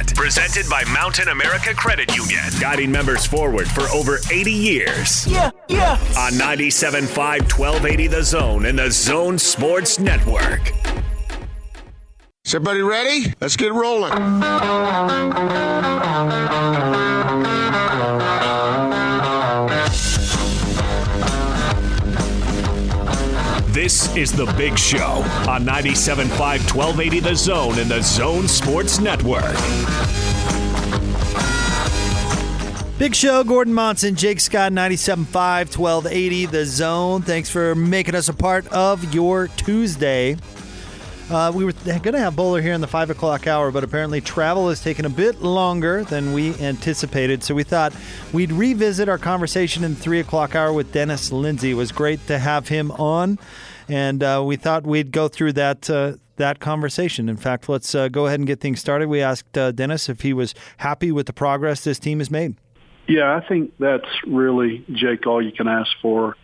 Scott. Presented by Mountain America Credit Union. Guiding members forward for over 80 years. Yeah, yeah. On 97.5 1280 The Zone and the Zone Sports Network. Is everybody ready? Let's get rolling. This is The Big Show on 97.5 1280 The Zone and the Zone Sports Network. Big Show, Gordon Monson, Jake Scott, 97.5, 1280, The Zone. Thanks for making us a part of your Tuesday. Uh, we were going to have Bowler here in the 5 o'clock hour, but apparently travel has taken a bit longer than we anticipated. So we thought we'd revisit our conversation in the 3 o'clock hour with Dennis Lindsey. It was great to have him on, and uh, we thought we'd go through that. Uh, that conversation. In fact, let's uh, go ahead and get things started. We asked uh, Dennis if he was happy with the progress this team has made. Yeah, I think that's really, Jake, all you can ask for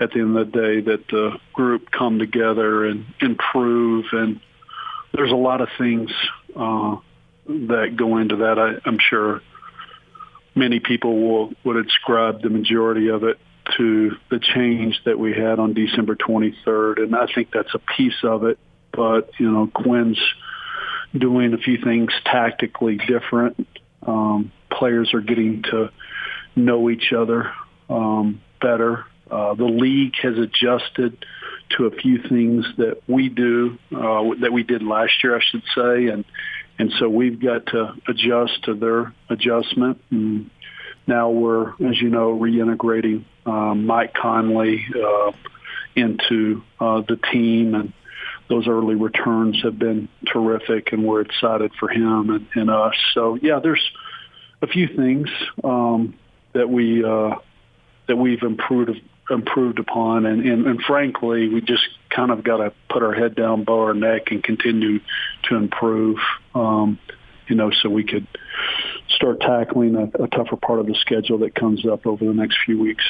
at the end of the day that the group come together and improve. And there's a lot of things uh, that go into that. I, I'm sure many people will would ascribe the majority of it to the change that we had on December 23rd, and I think that's a piece of it. But you know, Quinn's doing a few things tactically different. Um, players are getting to know each other um, better. Uh, the league has adjusted to a few things that we do uh, that we did last year, I should say, and and so we've got to adjust to their adjustment. And now we're, as you know, reintegrating um, Mike Conley uh, into uh, the team, and those early returns have been terrific, and we're excited for him and, and us. So yeah, there's a few things um, that we uh, that we've improved improved upon, and, and, and frankly, we just kind of got to put our head down, bow our neck, and continue to improve. Um, you know, so we could start tackling a, a tougher part of the schedule that comes up over the next few weeks.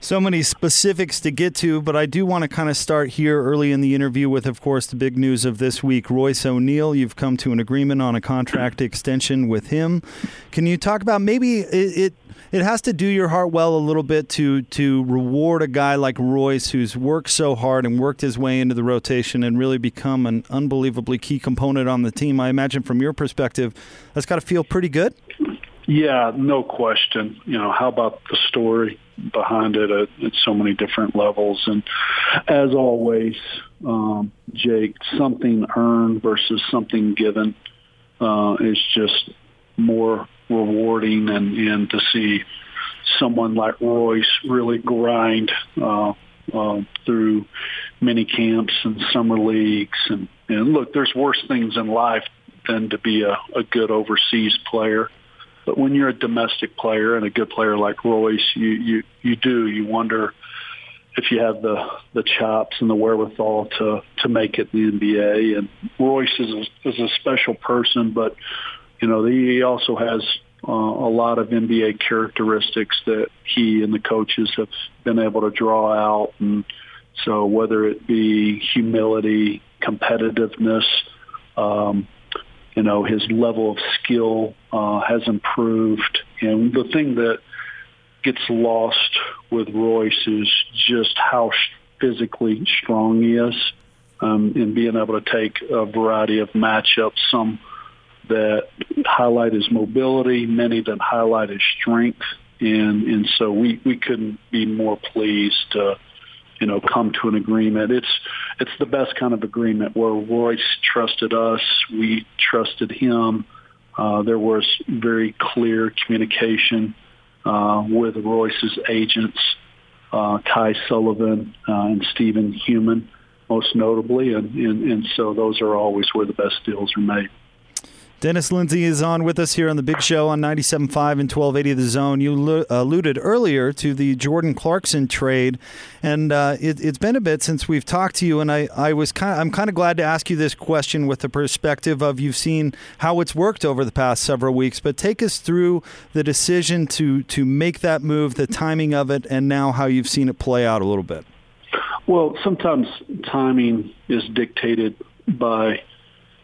So many specifics to get to, but I do want to kind of start here early in the interview with, of course, the big news of this week. Royce O'Neale, you've come to an agreement on a contract extension with him. Can you talk about maybe it, it has to do your heart well a little bit to to reward a guy like Royce who's worked so hard and worked his way into the rotation and really become an unbelievably key component on the team. I imagine from your perspective, that's got to feel pretty good. Yeah, no question. You know, how about the story behind it at, at so many different levels? And as always, um, Jake, something earned versus something given uh, is just more rewarding, and, and to see someone like Royce really grind uh, uh, through many camps and summer leagues. And, and look, there's worse things in life than to be a, a good overseas player. But when you're a domestic player and a good player like Royce, you you you do you wonder if you have the the chops and the wherewithal to to make it in the NBA. And Royce is a, is a special person, but you know he also has uh, a lot of NBA characteristics that he and the coaches have been able to draw out. And so whether it be humility, competitiveness, um, you know, his level of skill uh, has improved. And the thing that gets lost with Royce is just how physically strong he is um, and being able to take a variety of matchups, some that highlight his mobility, many that highlight his strength. And, and so we, we couldn't be more pleased to, you know, come to an agreement. It's it's the best kind of agreement where Royce trusted us, we trusted him. Uh, there was very clear communication uh, with Royce's agents, uh, Ty Sullivan uh, and Stephen Human, most notably, and, and and so those are always where the best deals are made. Dennis Lindsey is on with us here on the Big Show on 97.5 and 1280 The Zone. You alluded earlier to the Jordan Clarkson trade, and uh, it, has been a bit since we've talked to you. And I, I was kind of, I'm kind of glad to ask you this question with the perspective of you've seen how it's worked over the past several weeks. But take us through the decision to to make that move, the timing of it, and now how you've seen it play out a little bit. Well, sometimes timing is dictated by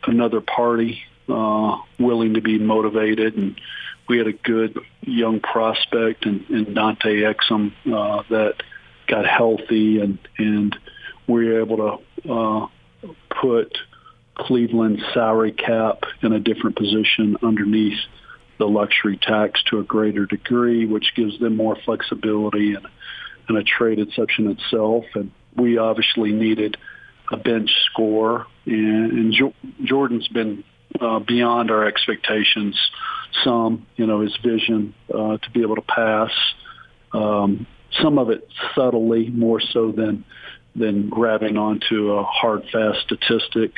another party uh, willing to be motivated, and we had a good young prospect in, in Dante Exum uh, that got healthy, and and we were able to uh, put Cleveland's salary cap in a different position underneath the luxury tax to a greater degree, which gives them more flexibility and, and a trade exception itself. And we obviously needed a bench score, and, and jo- Jordan's been uh, beyond our expectations. Some, you know, his vision uh, to be able to pass. Um, some of it subtly, more so than than grabbing onto a hard, fast statistic.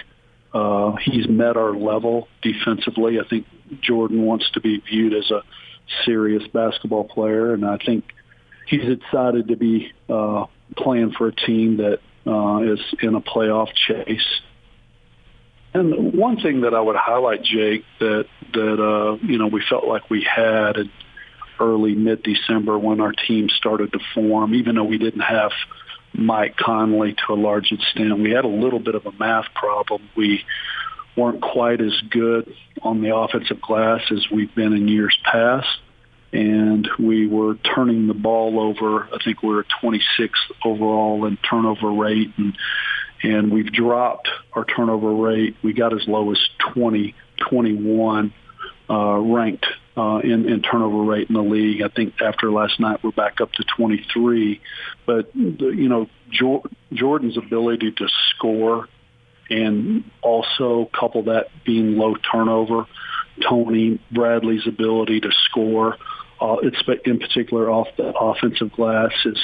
Uh, he's met our level defensively. I think Jordan wants to be viewed as a serious basketball player, and I think he's excited to be uh, playing for a team that uh, is in a playoff chase. And one thing that I would highlight, Jake, that that uh, you know we felt like we had in early mid December when our team started to form, even though we didn't have Mike Conley to a large extent, we had a little bit of a math problem. We weren't quite as good on the offensive glass as we've been in years past. And we were turning the ball over. I think we were 26th overall in turnover rate. And, and we've dropped our turnover rate. We got as low as 20, 21 uh, ranked uh, in, in turnover rate in the league. I think after last night we're back up to 23. But, you know, Jordan's ability to score and also couple that being low turnover, Tony Bradley's ability to score, uh, it's in particular off the offensive glass is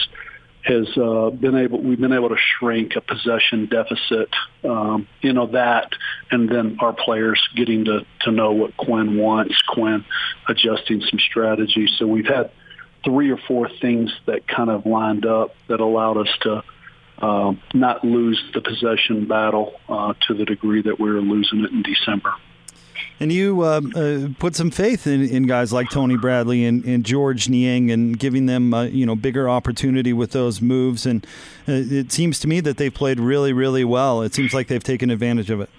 has uh, been able we've been able to shrink a possession deficit um, you know that and then our players getting to to know what Quinn wants Quinn adjusting some strategies so we've had three or four things that kind of lined up that allowed us to uh, not lose the possession battle uh, to the degree that we were losing it in December. And you uh, uh, put some faith in, in, guys like Tony Bradley and, and Georges Niang and giving them uh, you know bigger opportunity with those moves. And uh, it seems to me that they've played really, really well. It seems like they've taken advantage of it.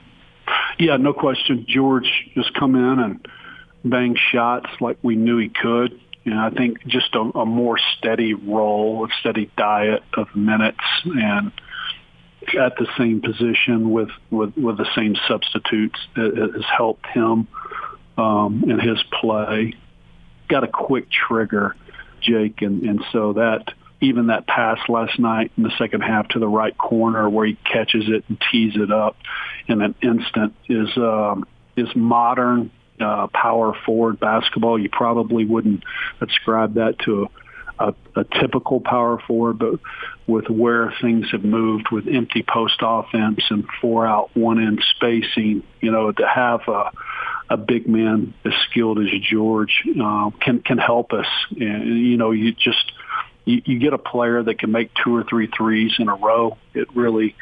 Yeah, no question. George just come in and bang shots like we knew he could. And I think just a, a more steady role, a steady diet of minutes, and at the same position with with, with the same substitutes has helped him um, in his play. Got a quick trigger, Jake, and and so that even that pass last night in the second half to the right corner where he catches it and tees it up in an instant is um, is modern uh, power forward basketball. You probably wouldn't ascribe that to a, a, a typical power forward, but with where things have moved with empty post offense and four out, one in spacing, you know, to have a, a big man as skilled as George uh, can can help us. And you know, you just you, you get a player that can make two or three threes in a row. It really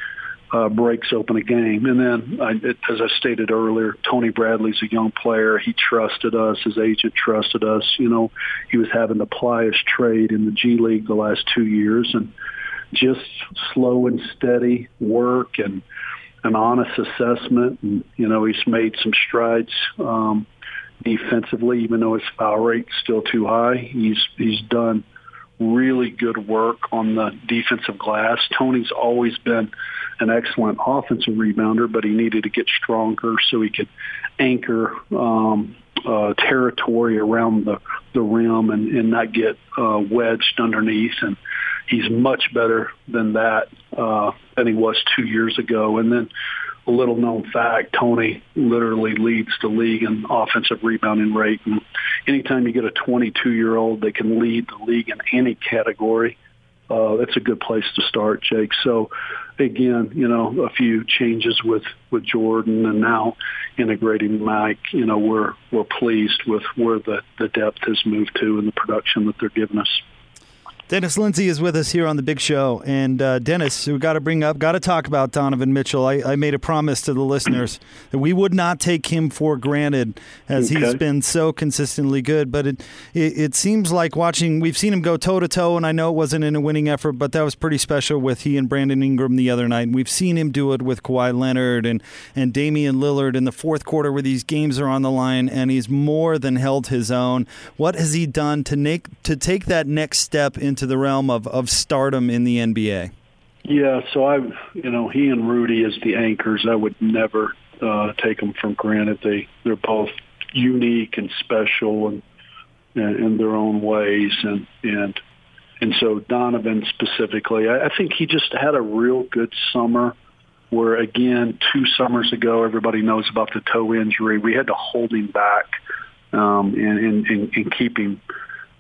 uh, breaks open a game. And then, I, it, as I stated earlier, Tony Bradley's a young player. He trusted us. His agent trusted us. You know, he was having to ply his trade in the G League the last two years, and just slow and steady work and an honest assessment. And you know, he's made some strides. Um, defensively, even though his foul rate's still too high, he's he's done really good work on the defensive glass. Tony's always been an excellent offensive rebounder, but he needed to get stronger so he could anchor um, uh, territory around the, the rim and, and not get uh, wedged underneath. And he's much better than that uh, than he was two years ago. And then little known fact, Tony literally leads the league in offensive rebounding rate. And anytime you get a 22 year old that can lead the league in any category, uh, that's a good place to start, Jake. So again, you know, a few changes with, with Jordan and now integrating Mike, you know, we're, we're pleased with where the, the depth has moved to and the production that they're giving us. Dennis Lindsey is with us here on the Big Show, and uh, Dennis, we got to bring up, got to talk about Donovan Mitchell. I, I, made a promise to the listeners that we would not take him for granted, as okay. he's been so consistently good. But it, it, it seems like watching, we've seen him go toe to toe, and I know it wasn't in a winning effort, but that was pretty special with he and Brandon Ingram the other night. And we've seen him do it with Kawhi Leonard and and Damian Lillard in the fourth quarter, where these games are on the line, and he's more than held his own. What has he done to make to take that next step in into the realm of, of stardom in the NBA? Yeah, so I, you know, he and Rudy as the anchors. I would never uh, take them for granted. They they're both unique and special and, and in their own ways, and and and so Donovan specifically, I, I think he just had a real good summer. Where again, two summers ago, everybody knows about the toe injury. We had to hold him back um, and, and, and, and keep him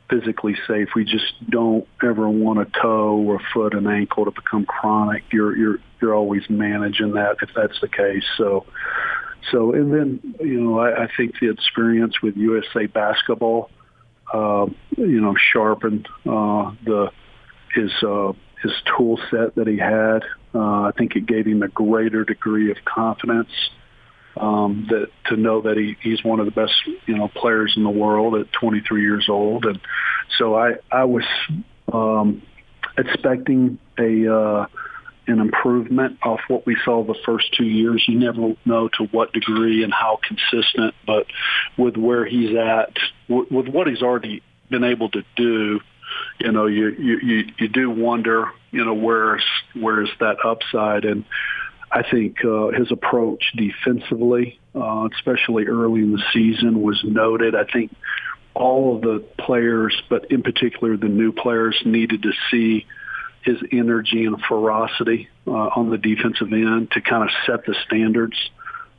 physically safe. We just don't ever want a toe or foot and ankle to become chronic. You're you're you're always managing that if that's the case. So so and then you know I, I think the experience with USA basketball, uh, you know, sharpened uh, the his uh, his tool set that he had. Uh, I think it gave him a greater degree of confidence um, that to know that he, he's one of the best you know players in the world at 23 years old, and so I I was um, expecting a uh, an improvement off what we saw the first two years. You never know to what degree and how consistent, but with where he's at, w- with what he's already been able to do, you know, you you you, you do wonder, you know, where's where's that upside and I think uh, his approach defensively, uh, especially early in the season, was noted. I think all of the players, but in particular the new players, needed to see his energy and ferocity uh, on the defensive end to kind of set the standards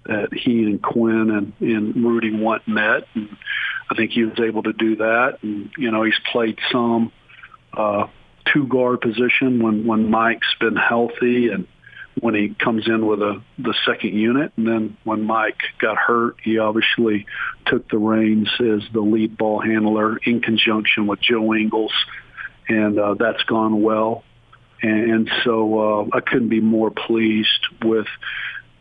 that he and Quinn and, and Rudy want met. And I think he was able to do that. And, you know, he's played some uh, two guard position when, when Mike's been healthy and when he comes in with a the second unit. And then when Mike got hurt, he obviously took the reins as the lead ball handler in conjunction with Joe Ingles, and uh, that's gone well. And, and so uh, I couldn't be more pleased with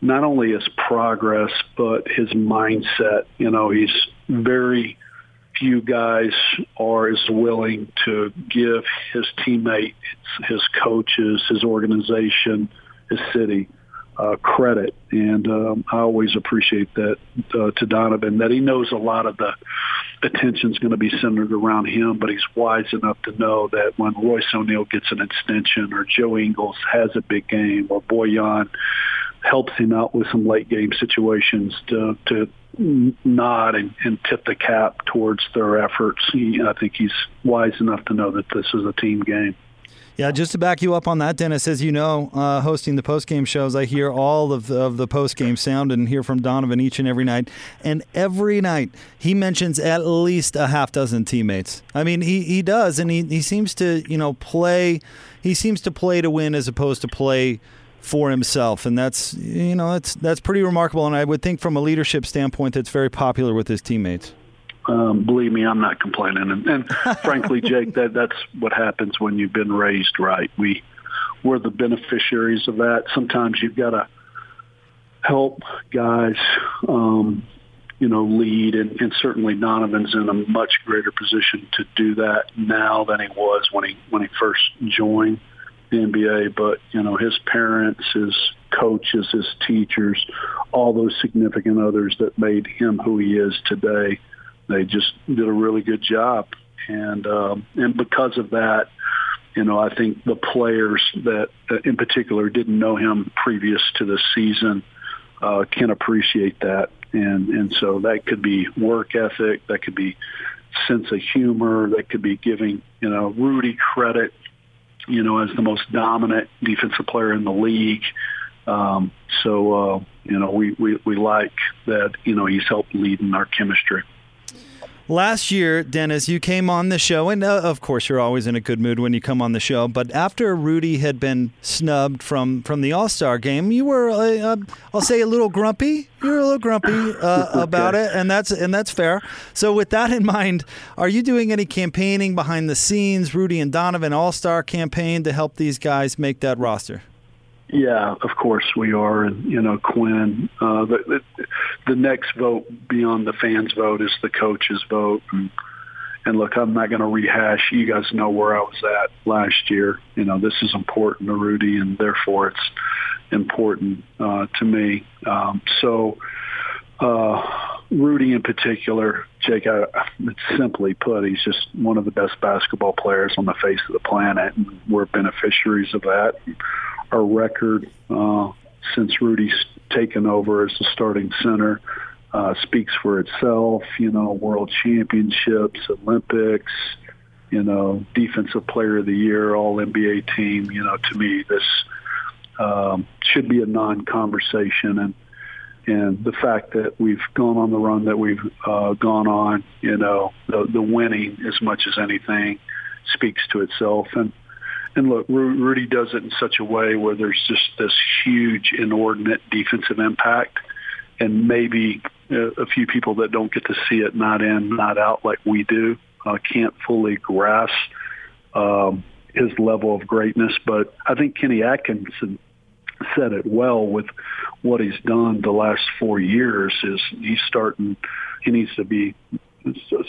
not only his progress but his mindset. You know, he's very few guys are as willing to give his teammates, his coaches, his organization his city uh, credit, and um, I always appreciate that uh, to Donovan that he knows a lot of the attention's going to be centered around him, but he's wise enough to know that when Royce O'Neale gets an extension, or Joe Ingles has a big game, or Bojan helps him out with some late game situations to to nod and, and tip the cap towards their efforts. He, I think he's wise enough to know that this is a team game. Yeah, just to back you up on that, Dennis, as you know, uh, hosting the post game shows, I hear all of the, of the post game sound and hear from Donovan each and every night. And every night he mentions at least a half dozen teammates. I mean, he, he does, and he, he seems to you know play. He seems to play to win as opposed to play for himself, and that's you know that's that's pretty remarkable. And I would think from a leadership standpoint, that's very popular with his teammates um, believe me, I'm not complaining. And, and frankly, Jake, that that's what happens when you've been raised right. We we're the beneficiaries of that. Sometimes you've got to help guys, um, you know, lead, and, and certainly Donovan's in a much greater position to do that now than he was when he when he first joined the NBA. But you know, his parents, his coaches, his teachers, all those significant others that made him who he is today they just did a really good job, and um, and because of that, you know, I think the players that, in particular, didn't know him previous to the season uh, can appreciate that, and and so that could be work ethic, that could be sense of humor, that could be giving you know Rudy credit, you know, as the most dominant defensive player in the league. Um, so uh, you know, we, we we like that. You know, he's helped lead in our chemistry. Last year, Dennis, you came on the show, and uh, of course, you're always in a good mood when you come on the show. But after Rudy had been snubbed from from the All Star game, you were, uh, uh, I'll say, a little grumpy. You were a little grumpy uh, about it, and that's and that's fair. So, with that in mind, are you doing any campaigning behind the scenes, Rudy and Donovan All Star campaign to help these guys make that roster? Yeah, of course we are, and you know Quinn. Uh, the, the next vote beyond the fans' vote is the coaches' vote, and, and look, I'm not going to rehash. You guys know where I was at last year. You know this is important to Rudy, and therefore it's important uh, to me. Um, so, uh, Rudy in particular, Jake, I, simply put, he's just one of the best basketball players on the face of the planet, and we're beneficiaries of that our record uh, since Rudy's taken over as the starting center uh, speaks for itself. You know, world championships, Olympics, you know, defensive player of the year, all NBA team. You know, to me, this um, should be a non-conversation, and and the fact that we've gone on the run that we've uh, gone on, you know, the, the winning as much as anything speaks to itself, and and look, Rudy does it in such a way where there's just this huge, inordinate defensive impact, and maybe a few people that don't get to see it not in, not out like we do, uh, can't fully grasp um, his level of greatness. But I think Kenny Atkinson said it well with what he's done the last four years. Is he's starting? He needs to be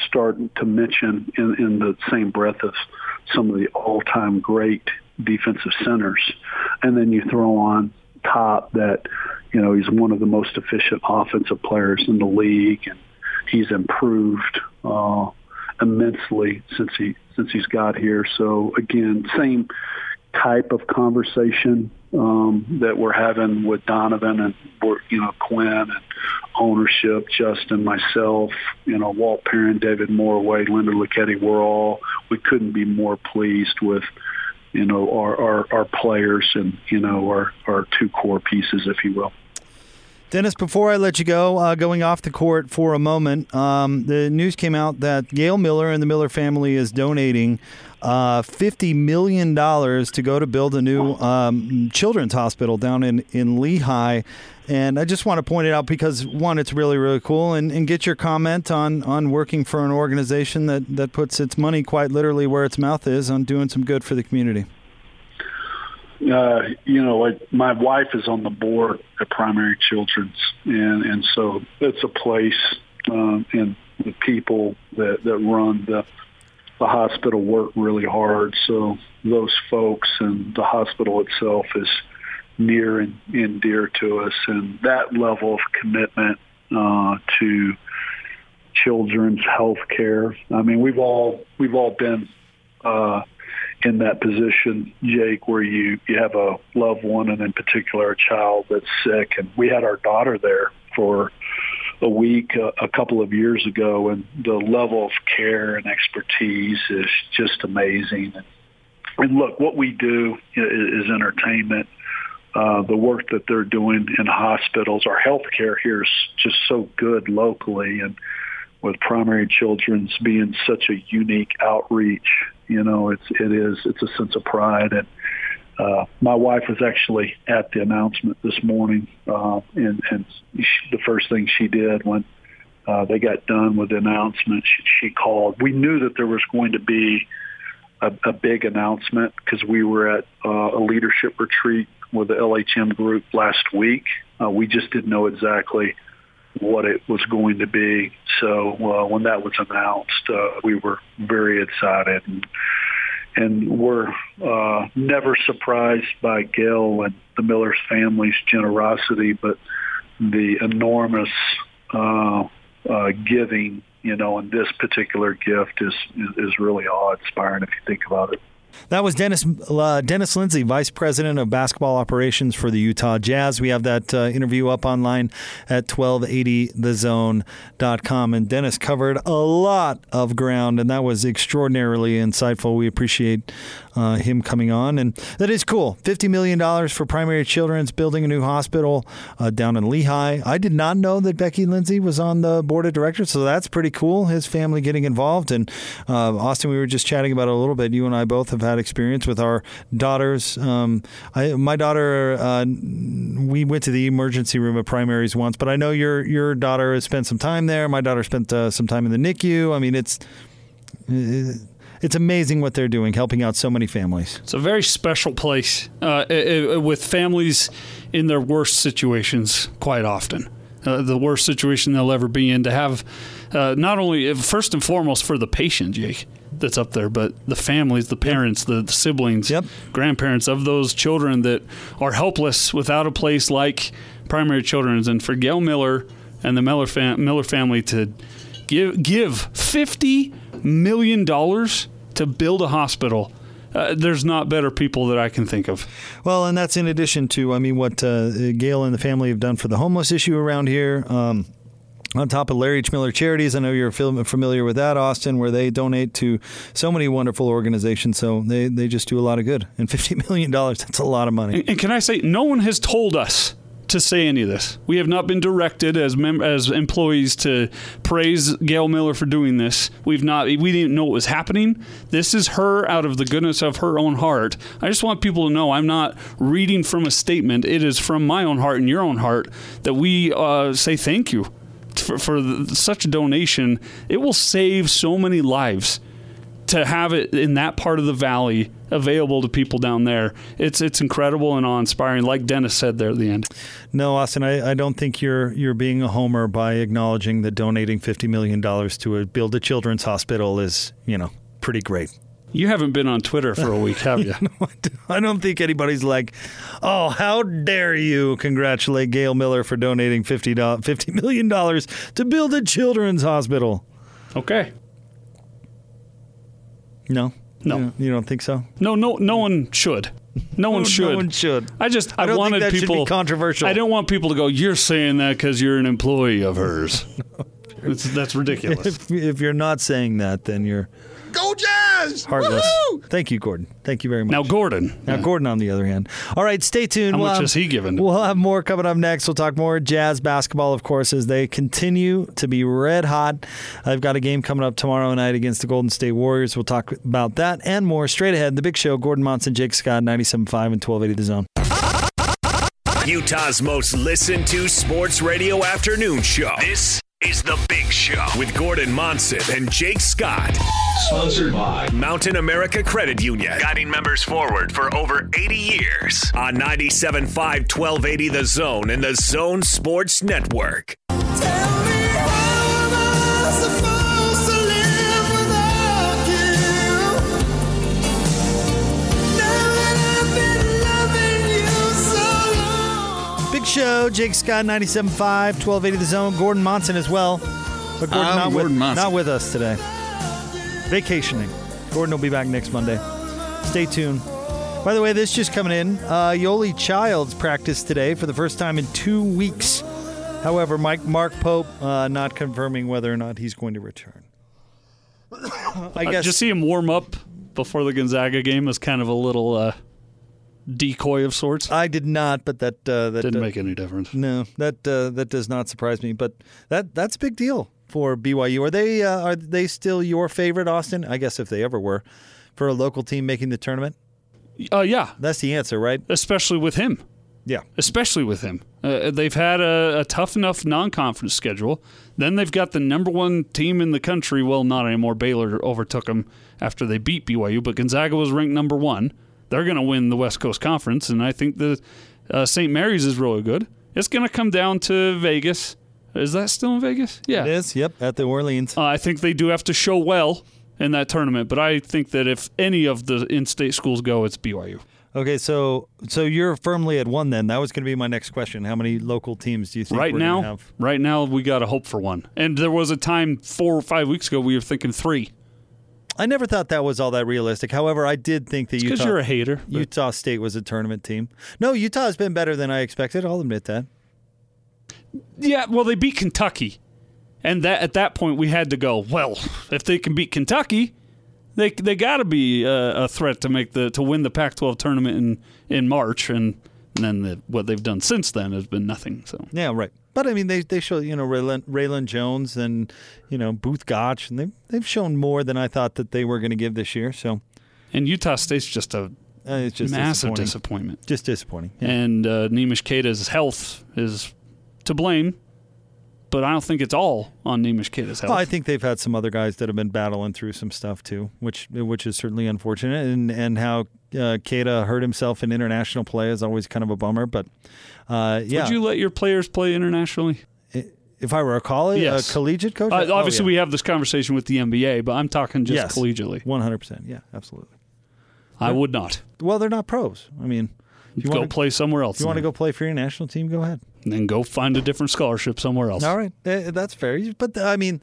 starting to mention in, in the same breath as some of the all-time great defensive centers. And then you throw on top that, you know, he's one of the most efficient offensive players in the league and he's improved uh, immensely since he since he's got here. So again, same type of conversation um, that we're having with Donovan and you know Quinn and ownership, Justin, myself, you know Walt Perrin, David Morway, Linda Luchetti. We're all we couldn't be more pleased with you know our our, our players and you know our our two core pieces, if you will. Dennis, before I let you go, uh, going off the court for a moment, um, the news came out that Gail Miller and the Miller family is donating uh, $50 million to go to build a new um, children's hospital down in, in Lehi. And I just want to point it out because, one, it's really, really cool, and, and get your comment on, on working for an organization that, that puts its money quite literally where its mouth is on doing some good for the community. Uh, you know, like my wife is on the board at Primary Children's, and and so it's a place, um, and the people that that run the the hospital work really hard. So those folks and the hospital itself is near and, and dear to us, and that level of commitment uh, to children's health care. I mean, we've all we've all been. Uh, in that position, Jake, where you, you have a loved one and in particular a child that's sick. And we had our daughter there for a week a, a couple of years ago, and the level of care and expertise is just amazing. And, and look, what we do is, is entertainment. Uh, the work that they're doing in hospitals, our healthcare here is just so good locally, and with primary children's being such a unique outreach you know, it's it is it's a sense of pride, and uh, my wife was actually at the announcement this morning, uh, and and she, the first thing she did when uh, they got done with the announcement, she, she called. We knew that there was going to be a, a big announcement because we were at uh, a leadership retreat with the LHM group last week. Uh, we just didn't know exactly what it was going to be. So uh, when that was announced, uh, we were very excited, and, and we're uh, never surprised by Gail and the Miller's family's generosity, but the enormous uh, uh, giving, you know, and this particular gift is, is really awe-inspiring if you think about it. That was Dennis uh, Dennis Lindsey, Vice President of Basketball Operations for the Utah Jazz. We have that uh, interview up online at 1280thezone.com. And Dennis covered a lot of ground, and that was extraordinarily insightful. We appreciate uh, him coming on. And that is cool. $50 million for Primary Children's building a new hospital uh, down in Lehi. I did not know that Becky Lindsey was on the board of directors, so that's pretty cool. His family getting involved. And uh, Austin, we were just chatting about it a little bit. You and I both have had experience with our daughters. Um, I, my daughter, uh, we went to the emergency room at primaries once, but I know your your daughter has spent some time there. My daughter spent uh, some time in the NICU. I mean, it's it's amazing what they're doing, helping out so many families. It's a very special place uh, it, it, with families in their worst situations quite often. Uh, the worst situation they'll ever be in to have uh, not only first and foremost for the patient, Jake, that's up there, but the families, the parents, the, the siblings, yep. grandparents of those children that are helpless without a place like Primary Children's. And for Gail Miller and the Miller, fam- Miller family to give give fifty million dollars to build a hospital. Uh, there's not better people that I can think of. Well, and that's in addition to, I mean, what uh, Gail and the family have done for the homeless issue around here. Um, on top of Larry H. Miller Charities, I know you're familiar with that, Austin, where they donate to so many wonderful organizations. So they, they just do a lot of good. And $50 million, that's a lot of money. And, and can I say, no one has told us to say any of this. We have not been directed as mem- as employees to praise Gail Miller for doing this. We've not we didn't know what was happening. This is her out of the goodness of her own heart. I just want people to know I'm not reading from a statement. It is from my own heart and your own heart that we uh, say thank you for, for the, such a donation. It will save so many lives to have it in that part of the valley available to people down there. It's it's incredible and awe inspiring, like Dennis said there at the end. No, Austin, I, I don't think you're you're being a homer by acknowledging that donating fifty million dollars to a build a children's hospital is, you know, pretty great. You haven't been on Twitter for a week, have you? I don't think anybody's like, oh, how dare you congratulate Gail Miller for donating $50, $50 million to build a children's hospital. Okay. No. No. You, you don't think so? No, no, no one should. No one should. No one should. I just I, I, don't wanted think that people be controversial. I don't want people to go. You're saying that because you're an employee of hers. It's, that's ridiculous. If, if you're not saying that, then you're Go Jazz! heartless. Woohoo! Thank you, Gordon. Thank you very much. now, Gordon. Now, Gordon, on the other hand. All right, stay tuned. How We'll much have- has he given? We'll have more coming up next. We'll talk more jazz basketball, of course, as they continue to be red hot. I've got a game coming up tomorrow night against the Golden State Warriors. We'll talk about that and more straight ahead. The Big Show, Gordon Monson, Jake Scott, 97.5 and 1280 The Zone. Utah's most listened to sports radio afternoon show. This is The Big Show with Gordon Monson and Jake Scott. Sponsored by Mountain America Credit Union, guiding members forward for over 80 years. On 97.5 1280 The Zone and The Zone Sports Network. Show, Jake Scott, 97.5, 1280 The Zone. Gordon Monson as well. But Gordon, I'm not, Gordon with, Monson. not with us today. Vacationing. Gordon will be back next Monday. Stay tuned. By the way, this just coming in. Uh, Yoeli Childs practiced today for the first time in two weeks. However, Mike Mark Pope uh, not confirming whether or not he's going to return. I Uh, guess just see him warm up before the Gonzaga game as kind of a little uh, decoy of sorts. I did not, but that uh, that Didn't uh, make any difference. No, that uh, that does not surprise me. But that that's a big deal for BYU. Are they uh, are they still your favorite, Austin? I guess if they ever were, for a local team making the tournament, Uh, yeah, that's the answer, right? especially with him. Yeah. especially with him. Uh, they've had a, a tough enough non-conference schedule. Then they've got the number one team in the country. Well, not anymore. Baylor overtook them after they beat BYU, but Gonzaga was ranked number one. They're going to win the West Coast Conference, and I think the uh, St. Mary's is really good. It's going to come down to Vegas. Is that still in Vegas? Yeah, It is. Yep, at the Orleans. Uh, I think they do have to show well in that tournament, but I think that if any of the in-state schools go, it's BYU. Okay, so so you're firmly at one. Then that was going to be my next question. How many local teams do you think right now, have? right now we got to hope for one. And there was a time four or five weeks ago we were thinking three. I never thought that was all that realistic. However, I did think that Because you're a hater. but- Utah State was a tournament team. No, Utah has been better than I expected. I'll admit that. Yeah, well, they beat Kentucky, and that at that point we had to go. Well, if they can beat Kentucky, they they got to be a, a threat to make the to win the Pac-12 tournament in in March, and, and then the, what they've done since then has been nothing. So Yeah, right. But I mean, they they show you know Raylan, Raylan Jones and you know Both Gach, and they they've shown more than I thought that they were going to give this year. So and Utah State's just a uh, it's just massive disappointment. Just disappointing. Yeah. And uh, Nemish Queta's health is to blame, but I don't think it's all on Nemish Queta's health. Well, I think they've had some other guys that have been battling through some stuff too, which which is certainly unfortunate. And and how uh, Queta hurt himself in international play is always kind of a bummer. But uh, yeah, Would you let your players play internationally? if I were a college, Yes. a collegiate coach, Uh, obviously, we have this conversation with the NBA, but I'm talking just Yes. collegially. one hundred percent. Yeah, absolutely. I would not. Well, they're not pros. I mean, if you go want to play somewhere else. you want to go play for your national team, go ahead. and then go find a different scholarship somewhere else. All right, Eh, that's fair. But I mean,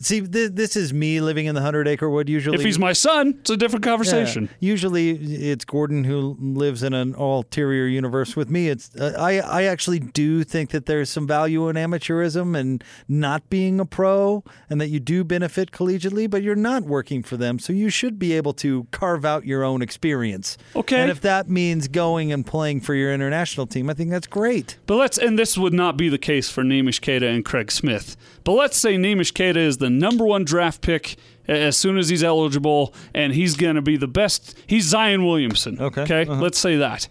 see, th- this is me living in the hundred acre wood. Usually, If he's my son, it's a different Yeah. conversation. Usually, it's Gordon who lives in an ulterior universe with me. It's uh, I I actually do think that there's some value in amateurism and not being a pro, and that you do benefit collegiately, but you're not working for them, so you should be able to carve out your own experience. Okay. and if that means going and playing for your international team, I think that's great. But let's, and this would not be the case for Nemish Queta and Craig Smith. But let's say Nemish is the number one draft pick as soon as he's eligible, and he's going to be the best. He's Zion Williamson. Okay. Okay. Uh-huh. Let's say that.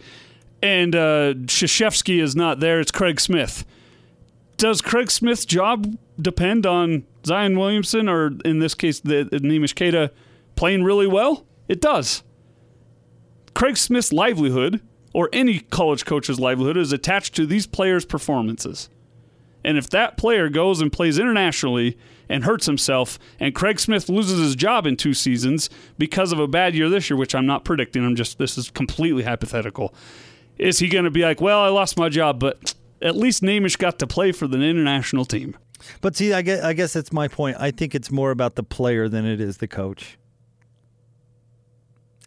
And uh, Krzyzewski is not there. It's Craig Smith. Does Craig Smith's job depend on Zion Williamson, or in this case, the, the Nemish playing really well? It does. Craig Smith's livelihood, or any college coach's livelihood, is attached to these players' performances. And if that player goes and plays internationally and hurts himself, and Craig Smith loses his job in two seasons because of a bad year this year, which I'm not predicting, I'm just, this is completely hypothetical, is he going to be like, well, I lost my job, but at least Namish got to play for the international team? But see, I guess, I guess that's my point. I think it's more about the player than it is the coach.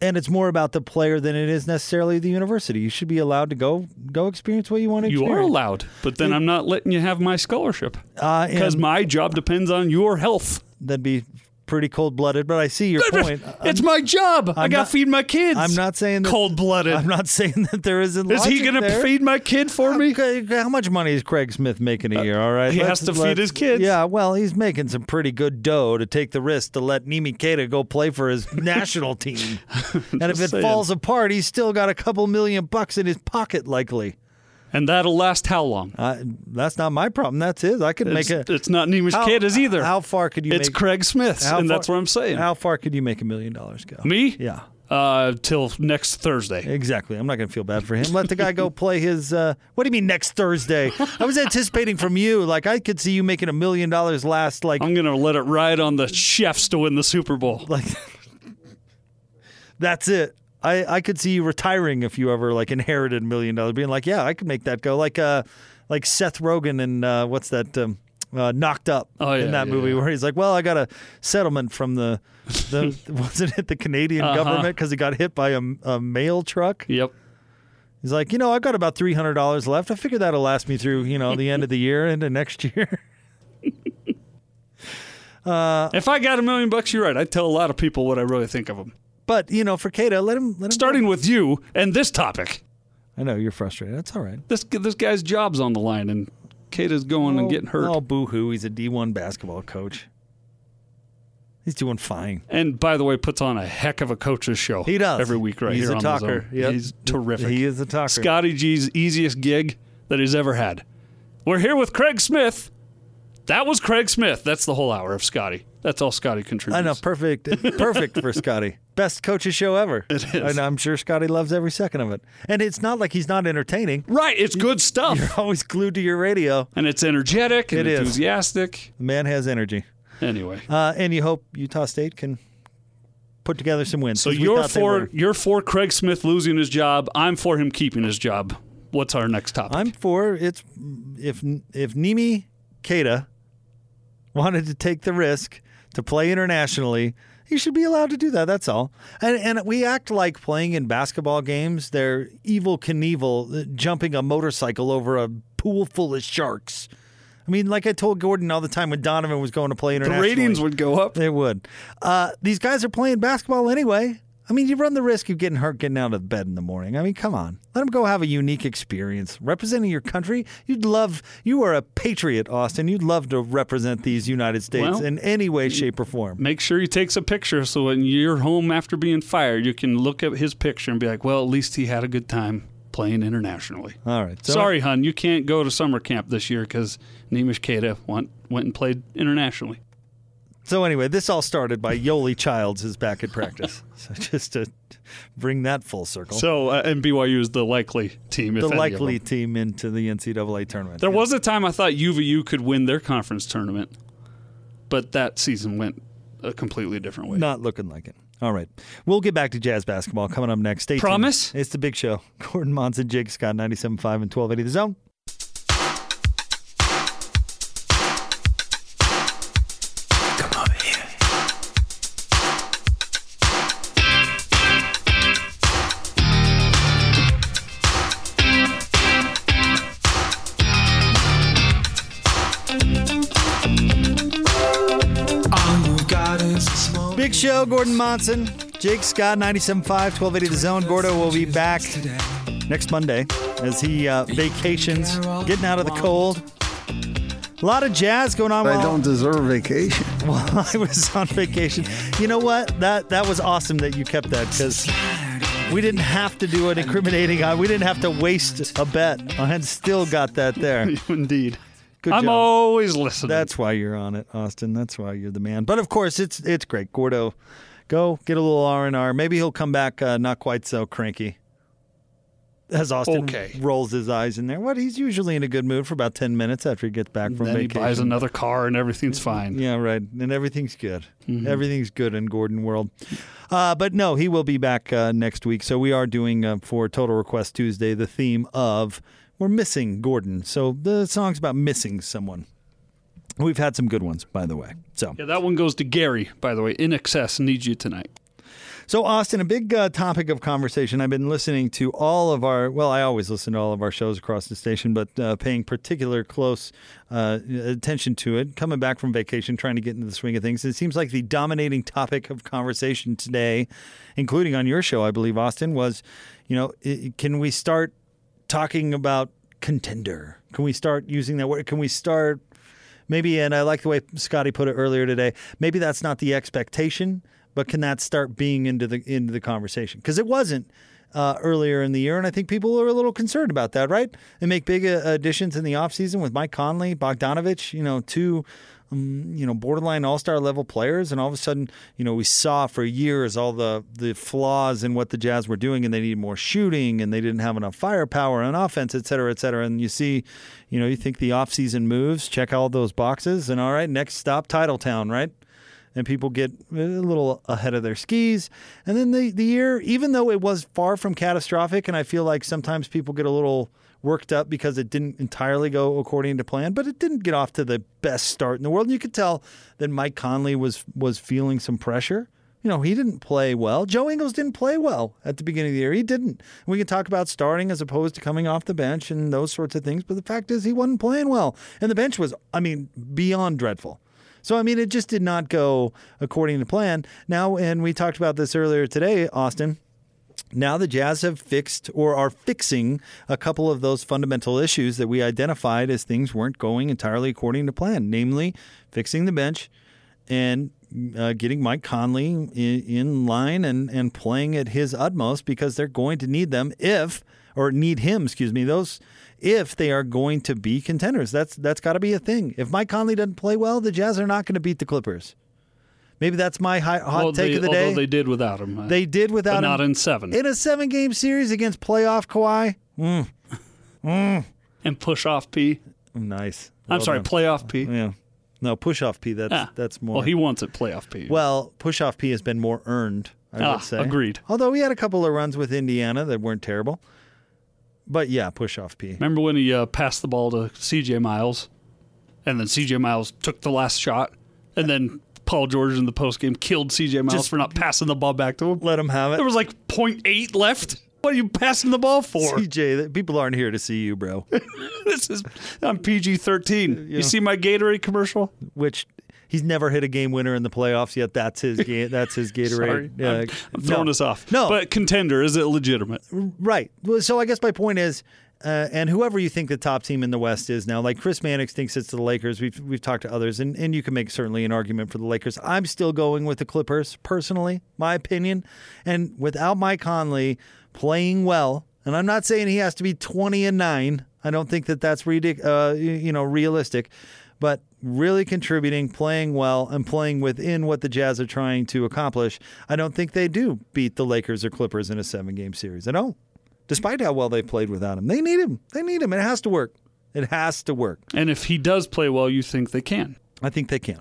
And it's more about the player than it is necessarily the university. You should be allowed to go go experience what you want to You experience. are allowed, but then I'm not letting you have my scholarship Uh, because and my job depends on your health. that'd be pretty cold blooded. But I see your point. It's my job. I I'm got not- to feed my kids. I'm not saying that, cold blooded. I'm not saying that there isn't. Is he going to feed my kid for me? How much money is Craig Smith making a year? All right, he has Let's- to feed his kids. Yeah, well, he's making some pretty good dough to take the risk to let Nimi Queta go play for his national team. and if it saying. falls apart, he's still got a couple million bucks in his pocket, likely. And that'll last how long? Uh, that's not my problem. That's his. I could It's, make it. it's not Nemish how- either. How far could you? Make it? It's make, Craig Smith's, and far- that's what I'm saying. How far could you make a million dollars go? Me? Yeah. Uh, till next Thursday. Exactly. I'm not going to feel bad for him. Let the guy go play his. Uh, what do you mean next Thursday? I was anticipating from you. Like I could see you making a million dollars last. Like I'm gonna let it ride on the Chiefs to win the Super Bowl. like. that's it. I, I could see you retiring if you ever like inherited a million dollars, being like, yeah, I could make that go. Like uh, like Seth Rogen and uh, what's that? Um, uh, knocked up Oh, yeah, in that yeah, movie yeah. where he's like, well, I got a settlement from the the wasn't it the Canadian Uh-huh. government because he got hit by a, a mail truck. Yep. He's like, you know, I've got about three hundred dollars left. I figure that'll last me through, you know, the end of the year into next year. Uh, If I got a million bucks, you're right. I'd tell a lot of people what I really think of them. But you know, for Queta, let him let him. Starting with you and this topic. I know you're frustrated. That's all right. This this guy's job's on the line, and Queta's going and oh, getting hurt. Oh, boo hoo! He's a D1 basketball coach. He's doing fine. And by the way, puts on a heck of a coach's show. He does every week right He's here a on talker. the zone. Yep. He's terrific. He is a talker. Scotty G's easiest gig that he's ever had. We're here with Craig Smith. That was Craig Smith. That's the whole hour of Scotty. That's all Scotty contributes. I know, perfect, perfect for Scotty. Best coaches show ever. It is. and I'm sure Scotty loves every second of it. And it's not like he's not entertaining. Right, it's good stuff. You're always glued to your radio. and it's energetic and It is. enthusiastic. The man has energy. Anyway. Uh, and you hope Utah State can put together some wins. So you're for you're for Craig Smith losing his job. I'm for him keeping his job. What's our next topic? I'm for it's if if Nimi Queta wanted to take the risk to play internationally, He should be allowed to do that. That's all. And and we act like playing in basketball games. They're Evel Knievel uh, jumping a motorcycle over a pool full of sharks. I mean, like I told Gordon all the time when Donovan was going to play The ratings would go up. They would. Uh, these guys are playing basketball anyway. I mean, you run the risk of getting hurt getting out of bed in the morning. I mean, come on. Let them go have a unique experience. Representing your country, you'd love, you are a patriot, Austin. You'd love to represent these United States Well, in any way, shape, or form. Make sure he takes a picture so when you're home after being fired, you can look at his picture and be like, well, at least he had a good time playing internationally. All right. So Sorry, hun, you can't go to summer camp this year because Nemish Queta went, went and played internationally. So anyway, this all started by Yoeli Childs is back at practice. so just to bring that full circle. So, uh, and BYU is the likely team. If the likely team into the NCAA tournament. There Yeah. was a time I thought UVU could win their conference tournament, but that season went a completely different way. Not looking like it. All right. We'll get back to jazz basketball coming up next. Stay tuned. Promise? It's the big show. Gordon Monson, Jake Scott, 97.5 and 1280 The Zone. Show, Gordon Monson, Jake Scott, 97.5, 1280 The Zone. Gordo will be back next Monday as he uh, vacations, getting out of the cold. A lot of jazz going on I while, don't deserve vacation. while I was on vacation. You know what? That that was awesome that you kept that because we didn't have to do an incriminating. uh, We didn't have to waste a bet. I had still got that there. Indeed. Good I'm job. always listening. That's why you're on it, Austin. That's why you're the man. But of course, it's it's great. Gordo, go get a little R and R. Maybe he'll come back uh, not quite so cranky. As Austin Okay. rolls his eyes in there. What? He's usually in a good mood for about ten minutes after he gets back from then he buys another car and everything's fine. Yeah, right. And everything's good. Mm-hmm. Everything's good in Gordon World. Uh, but no, he will be back uh, next week. So we are doing uh, for Total Request Tuesday the theme of we're missing Gordon. So the song's about missing someone. We've had some good ones, by the way. So, Yeah, that one goes to Gary, by the way. INXS needs you tonight. so Austin, a big uh, topic of conversation. I've been listening to all of our. Well, I always listen to all of our shows across the station, but uh, paying particular close uh, attention to it. Coming back from vacation, trying to get into the swing of things. It seems like the dominating topic of conversation today, including on your show, I believe, Austin, was, you know, can we start talking about contender? Can we start using that word? Can we start maybe? And I like the way Scotty put it earlier today. Maybe that's not the expectation, but can that start being into the into the conversation? Because it wasn't. Uh, earlier in the year, and I think people are a little concerned about that, right? They make big uh, additions in the offseason with Mike Conley, Bogdanovich, you know, two um, you know, borderline all-star level players, and all of a sudden, you know, we saw for years all the the flaws in what the Jazz were doing, and they needed more shooting, and they didn't have enough firepower on offense, et cetera, et cetera. And you see, you know, you think the offseason moves, check all those boxes, and all right, next stop, Titletown, right? And people get a little ahead of their skis. And then the, the year, even though it was far from catastrophic, and I feel like sometimes people get a little worked up because it didn't entirely go according to plan, but it didn't get off to the best start in the world. And you could tell that Mike Conley was was feeling some pressure. You know, he didn't play well. Joe Ingles didn't play well at the beginning of the year. He didn't. We can talk about starting as opposed to coming off the bench and those sorts of things, but the fact is he wasn't playing well. And the bench was, I mean, beyond dreadful. So, I mean, it just did not go according to plan. Now, and we talked about this earlier today, Austin. Now the Jazz have fixed or are fixing a couple of those fundamental issues that we identified as things weren't going entirely according to plan, namely fixing the bench and uh, getting Mike Conley in, in line and, and playing at his utmost because they're going to need them if, or need him, excuse me, those if they are going to be contenders. That's that's got to be a thing. If Mike Conley doesn't play well, the Jazz are not going to beat the Clippers. Maybe that's my high, hot Well, take they, of the although day. they did without him. uh, They did without but him not in seven. in a seven game series against playoff Kawhi. and push off P. Nice. I'm sorry, done. playoff P. Yeah. No, push off P. That's Ah, that's more. Well, he wants it playoff P. well, push off P has been more earned. I Ah, would say. agreed. Although he had a couple of runs with Indiana that weren't terrible. But yeah, push off P. Remember when he uh, passed the ball to C.J. Miles, and then C.J. Miles took the last shot, and then Paul George in the postgame killed CJ Miles Just- for not passing the ball back to him. Let him have it. There was like 0.8 left. What are you passing the ball for? CJ, people aren't here to see you, bro. this is I'm PG 13. You see my Gatorade commercial? Which he's never hit a game winner in the playoffs yet. That's his game. That's his Gatorade. Sorry, I'm, I'm throwing no. us off. No, but contender is it legitimate? Right. Well, so I guess my point is, uh, and whoever you think the top team in the West is now, like Chris Mannix thinks it's the Lakers. We've we've talked to others, and, and you can make certainly an argument for the Lakers. I'm still going with the Clippers personally, my opinion. And without Mike Conley playing well, and I'm not saying he has to be 20 and nine. I don't think that that's ridic- uh, you know realistic, but really contributing, playing well, and playing within what the Jazz are trying to accomplish. I don't think they do beat the Lakers or Clippers in a seven game series. I don't despite how well they played without him. They need him. They need him. It has to work. It has to work. And if he does play well, you think they can. I think they can.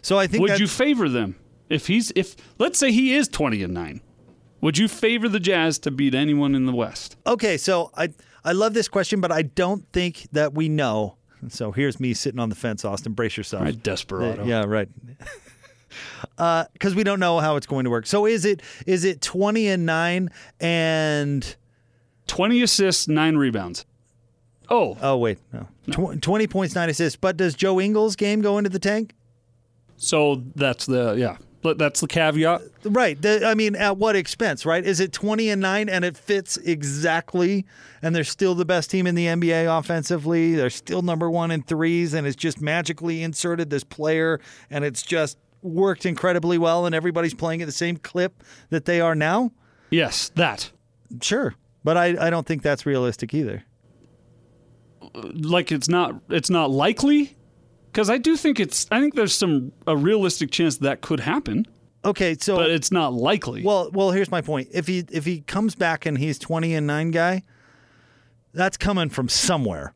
So I think Would you favor them if he's if let's say he is 20 and 9? Would you favor the Jazz to beat anyone in the West? Okay, so I I love this question, but I don't think that we know. So here's me sitting on the fence, Austin. Brace yourself. Right, desperado. Yeah, right. Uh, because we don't know how it's going to work. So is it is it twenty and nine and 20 assists, 9 rebounds. Oh, oh wait no, Tw- twenty points nine assists. But does Joe Ingles' game go into the tank? so that's the yeah. But that's the caveat. Right. The, I mean, at what expense, right? Is it 20 and 9 and it fits exactly and they're still the best team in the NBA offensively? They're still number 1 in threes and it's just magically inserted this player and it's just worked incredibly well and everybody's playing at the same clip that they are now? Yes, that. Sure. But I, I don't think that's realistic either. Like it's not it's not likely cuz I do think it's I think there's some a realistic chance that could happen, Okay, so but it's not likely. Well, well, here's my point. If he if he comes back and he's 20 and 9 guy, that's coming from somewhere.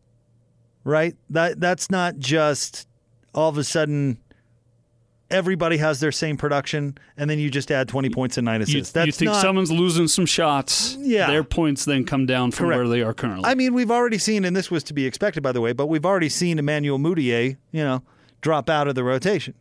Right? That that's not just all of a sudden everybody has their same production and then you just add 20 points and 9 you, assists. that's you think not, someone's losing some shots, Yeah. their points then come down from Correct. where they are currently. I mean, we've already seen and this was to be expected by the way, but we've already seen Emmanuel Mudiay, you know, drop out of the rotation.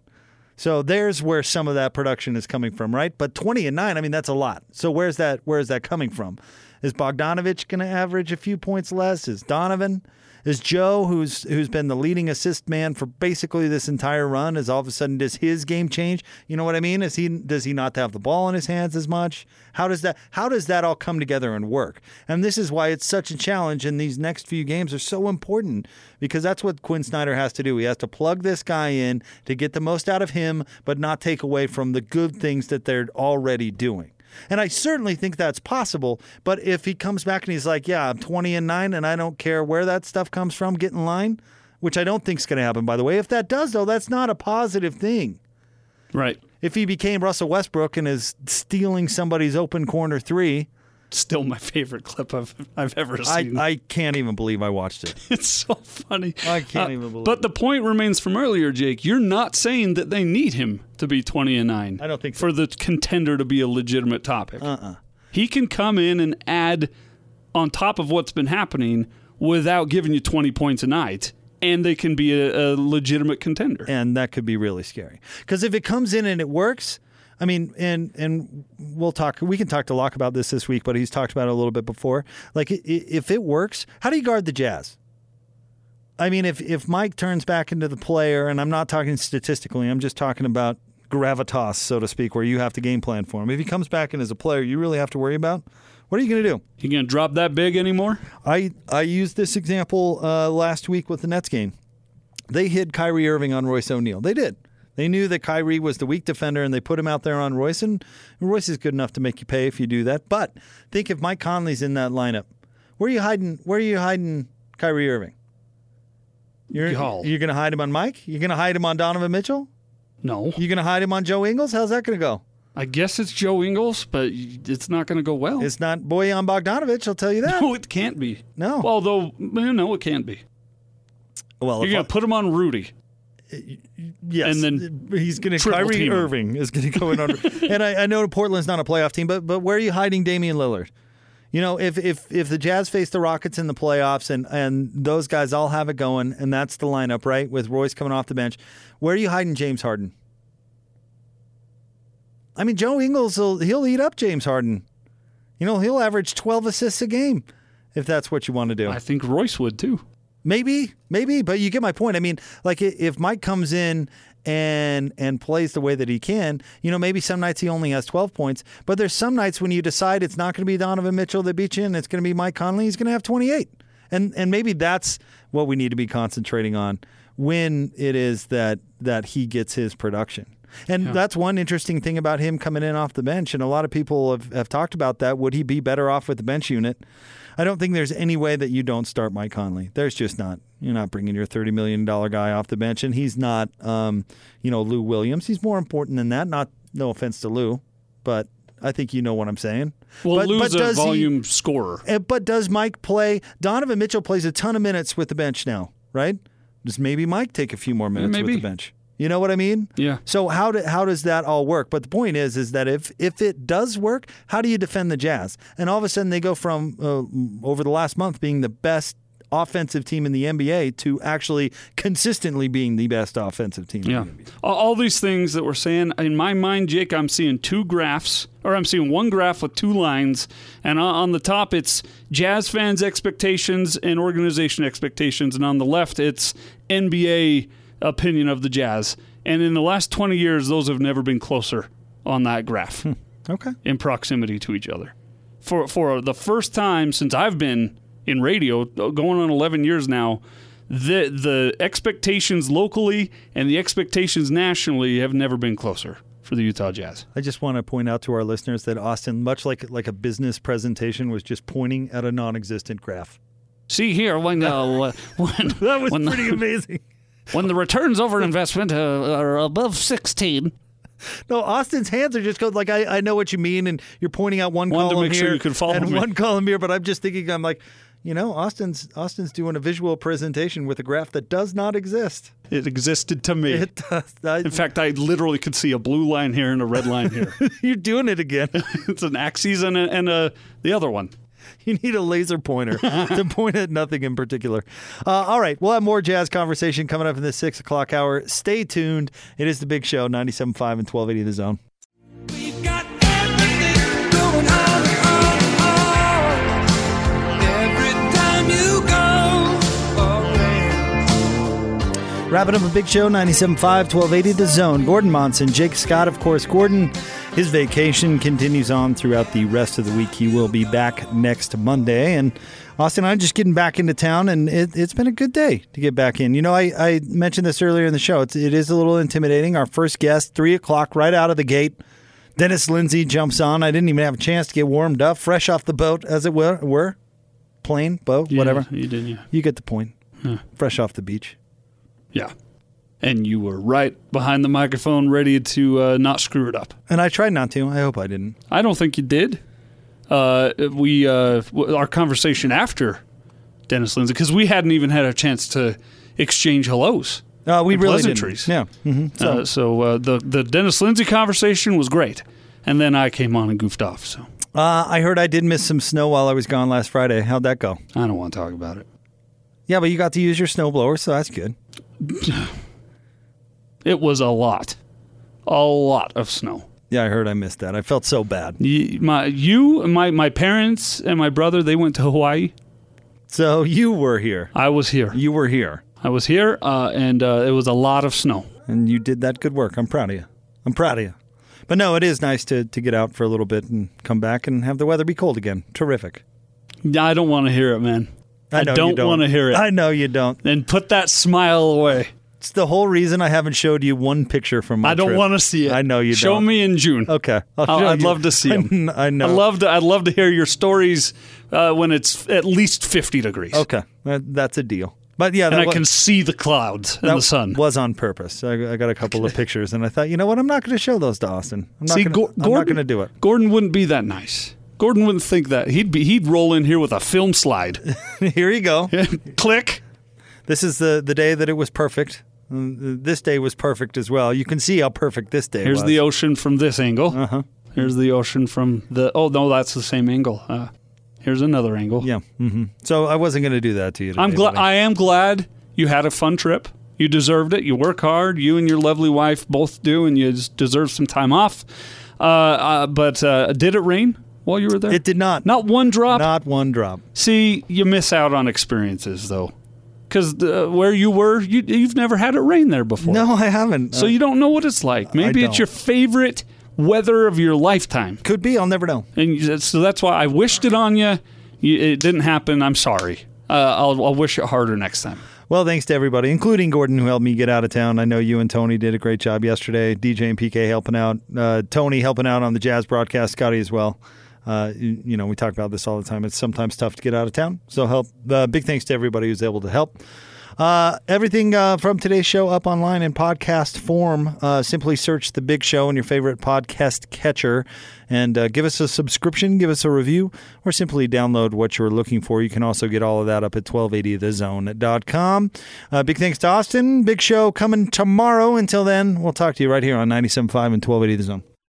So there's where some of that production is coming from, right? But 20 and 9, I mean that's a lot. So where's that where's that coming from? Is Bogdanovich going to average a few points less? Is Donovan? Is Joe, who's who's been the leading assist man for basically this entire run, is all of a sudden does his game change? You know what I mean? Is he does he not have the ball in his hands as much? How does that how does that all come together and work? And this is why it's such a challenge, and these next few games are so important because that's what Quin Snyder has to do. He has to plug this guy in to get the most out of him, but not take away from the good things that they're already doing. And I certainly think that's possible. But if he comes back and he's like, yeah, I'm 20 and 9 and I don't care where that stuff comes from, get in line, which I don't think is going to happen, by the way. If that does, though, that's not a positive thing. right. If he became Russell Westbrook and is stealing somebody's open corner three, Still my favorite clip I've I've ever seen. I I can't even believe I watched it. It's so funny. Uh, I can't even believe But the point remains from earlier, Jake. You're not saying that they need him to be 20 and 9. I don't think so. For the contender to be a legitimate topic. Uh-uh. He can come in and add on top of what's been happening without giving you 20 points a night, and they can be a, a legitimate contender. and that could be really scary. Because if it comes in and it works, I mean, and and we'll talk. We can talk to Locke about this this week, but he's talked about it a little bit before. Like, if it works, how do you guard the Jazz? I mean, if if Mike turns back into the player, and I'm not talking statistically, I'm just talking about gravitas, so to speak, where you have to game plan for him. If he comes back in as a player, you really have to worry about. What are you going to do? You going to drop that big anymore? I I used this example uh, last week with the Nets game. They hid Kyrie Irving on Royce O'Neale. They did. They knew that Kyrie was the weak defender, and they put him out there on Royce. And Royce is good enough to make you pay if you do that. But think if Mike Conley's in that lineup, where are you hiding? Where are you hiding Kyrie Irving? You're you're going to hide him on Mike. You're going to hide him on Donovan Mitchell. No. You're going to hide him on Joe Ingles. How's that going to go? I guess it's Joe Ingles, but it's not going to go well. It's not Bojan Bogdanovich. I'll tell you that. no, it can't be. No. Although, no, it can't be. well, You're going to put him on Rudy. Yes, and then he's going to Kyrie. Irving is going to go in on. and I, I know Portland's not a playoff team, but but where are you hiding Damian Lillard? You know, if if if the Jazz face the Rockets in the playoffs and and those guys all have it going, and that's the lineup, right? With Royce coming off the bench, where are you hiding James Harden? I mean, Joe Ingles will he'll eat up James Harden. You know, he'll average 12 assists a game if that's what you want to do. I think Royce would too. Maybe, maybe, but you get my point. I mean, like if Mike comes in and and plays the way that he can, you know, maybe some nights he only has 12 points, but there's some nights when you decide it's not going to be Donovan Mitchell that beats you and it's going to be Mike Conley, he's going to have 28. And and maybe that's what we need to be concentrating on when it is that that he gets his production. And that's one interesting thing about him coming in off the bench. And a lot of people have, have talked about that. Would he be better off with the bench unit? I don't think there's any way that you don't start Mike Conley. There's just not. You're not bringing your $30 million guy off the bench. And he's not, um, you know, Lou Williams. He's more important than that. Not, no offense to Lou, but I think you know what I'm saying. Well, but, Lou's but a does he- volume scorer. uh, But does Mike play? Donovan Mitchell plays a ton of minutes with the bench now, right? Does maybe Mike take a few more minutes with the bench? You know what I mean? Yeah. So how do, how does that all work? But the point is, is that if if it does work, how do you defend the Jazz? And all of a sudden they go from uh, over the last month being the best offensive team in the NBA to actually consistently being the best offensive team. Yeah. In the NBA. All, these things that we're saying, in my mind, Jake, I'm seeing two graphs, or I'm seeing one graph with two lines, and on the top it's Jazz fans' expectations and organization expectations, and on the left it's NBA opinion of the Jazz. And in the last 20 years, those have never been closer on that graph Okay. in proximity to each other. For for the first time since I've been in radio, going on 11 years now, the the expectations locally and the expectations nationally have never been closer for the Utah Jazz. I just want to point out to our listeners that Austin, much like like a business presentation, was just pointing at a non-existent graph. See here when uh, when That was when pretty the, amazing. When the returns over investment uh, are above 16. No, Austin's hands are just going like I, I know what you mean, and you're pointing out one Wanted to column make here sure you could follow and me. one column here, but I'm just thinking I'm like, you know, Austin's Austin's doing a visual presentation with a graph that does not exist. It existed to me. It does. I- in fact, I literally could see a blue line here and a red line here. you're doing it again. it's an axis and a, and a, the other one. You need a laser pointer to point at nothing in particular. Uh, all right, we'll have more jazz conversation coming up in the six o'clock hour. Stay tuned. It is the big show, 97.5 and 1280 The Zone. Wrapping up a big show, 97.5, 1280 The Zone. Gordon Monson, Jake Scott, of course. Gordon, his vacation continues on throughout the rest of the week. He will be back next Monday. And Austin I'm just getting back into town, and it, it's been a good day to get back in. You know, I, I mentioned this earlier in the show. It's, it is a little intimidating. Our first guest, 3 o'clock, right out of the gate. Dennis Lindsey jumps on. I didn't even have a chance to get warmed up, fresh off the boat, as it were. were. Plane, boat, whatever. You did, yeah. You get the point. Fresh off the beach. Yeah. And you were right behind the microphone, ready to uh, not screw it up. And I tried not to. I hope I didn't. I don't think you did. Uh, we uh, our conversation after Dennis Lindsey because we hadn't even had a chance to exchange hellos. Uh, we really pleasantries. didn't. Yeah. hmm So, uh, so uh, the the Dennis Lindsey conversation was great, and then I came on and goofed off. So Uh, I heard I did miss some snow while I was gone last Friday. How'd that go? I don't want to talk about it. Yeah, but you got to use your snowblower, so that's good. It was a lot, a lot of snow. Yeah, I heard I missed that. I felt so bad. Y- My you, my my parents, and my brother they went to Hawaii. So you were here. I was here. You were here, I was here, uh, and uh, it was a lot of snow. and you did that good work. I'm proud of you. I'm proud of you. But no, it is nice to, to get out for a little bit and come back and have the weather be cold again. Terrific. I don't want to hear it, man. I, know you don't, want to hear it. I know you don't. and put that smile away. It's the whole reason I haven't showed you one picture from my I don't want to see it. I know you Show don't. me in June. Okay. I'll I'll- show I'd you. love to see them. I know. I'd love to. I'd love to hear your stories uh, when it's at least fifty degrees. Okay. That's a deal. But yeah, and I can see the clouds and the sun. was on purpose. I, I got a couple of pictures, and I thought, you know what? I'm not going to show those to Austin. I'm not see, gonna, Gor- I'm not going to do it. Gordon wouldn't be that nice. Gordon wouldn't think that. He'd be. He'd roll in here with a film slide. Here you go. Click. This is the the day that it was perfect. Mm, This day was perfect as well. You can see how perfect this day Here's was. the ocean from this angle. Uh-huh. Here's the ocean from the. Oh no, that's the same angle. Uh, here's another angle. yeah. hmm So I wasn't going to do that to you. Today, I'm glad. I am glad you had a fun trip. You deserved it. You work hard. You and your lovely wife both do, and you just deserve some time off. Uh, uh, but uh, did it rain while you were there? It did not. Not one drop. Not one drop. See, you miss out on experiences though, because where you were, you, you've never had it rain there before. No, I haven't. So Uh, you don't know what it's like. Maybe it's your favorite weather of your lifetime, could be. I'll never know. and so that's why I wished it on you. you it didn't happen. I'm sorry. Uh, I'll, I'll wish it harder next time. Well, thanks to everybody, including Gordon, who helped me get out of town. I know you and Tony did a great job yesterday. DJ and PK helping out. Uh, Tony helping out on the Jazz broadcast. Scotty as well. Uh, you, you know, we talk about this all the time. It's sometimes tough to get out of town. So help. Uh, big thanks to everybody who's able to help. Uh, everything uh, from today's show up online in podcast form. Uh, simply search The Big Show in your favorite podcast catcher and uh, give us a subscription, give us a review, or simply download what you're looking for. You can also get all of that up at 1280thezone.com. Uh, big thanks to Austin. Big Show coming tomorrow. Until then, we'll talk to you right here on 97.5 and 1280 The Zone.